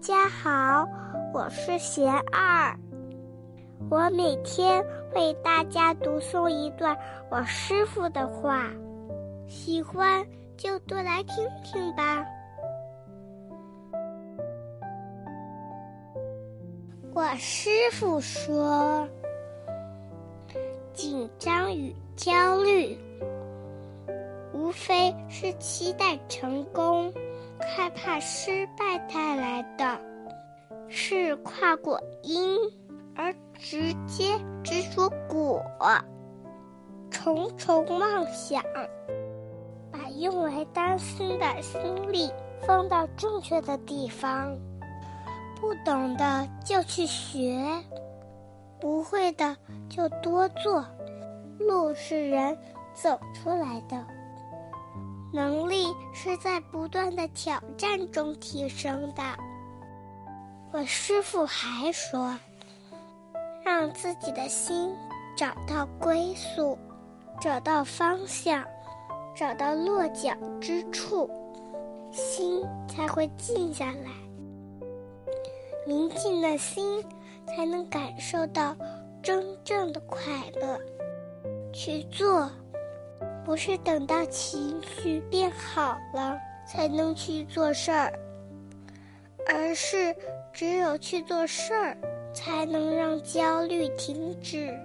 大家好，我是贤二。我每天为大家读诵一段我师傅的话，喜欢就多来听听吧。我师傅说：“紧张与焦虑，无非是期待成功。”害怕失败带来，跨过因而直接执着果。重重妄想，把用来担心的心力放到正确的地方。不懂的就去学，不会的就多做。路是人走出来的。能力是在不断的挑战中提升的。我师傅还说，让自己的心找到归宿，找到方向，找到落脚之处，心才会静下来。宁静的心才能感受到真正的快乐。去做。不是等到情绪变好了才能去做事儿，而是只有去做事儿，才能让焦虑停止。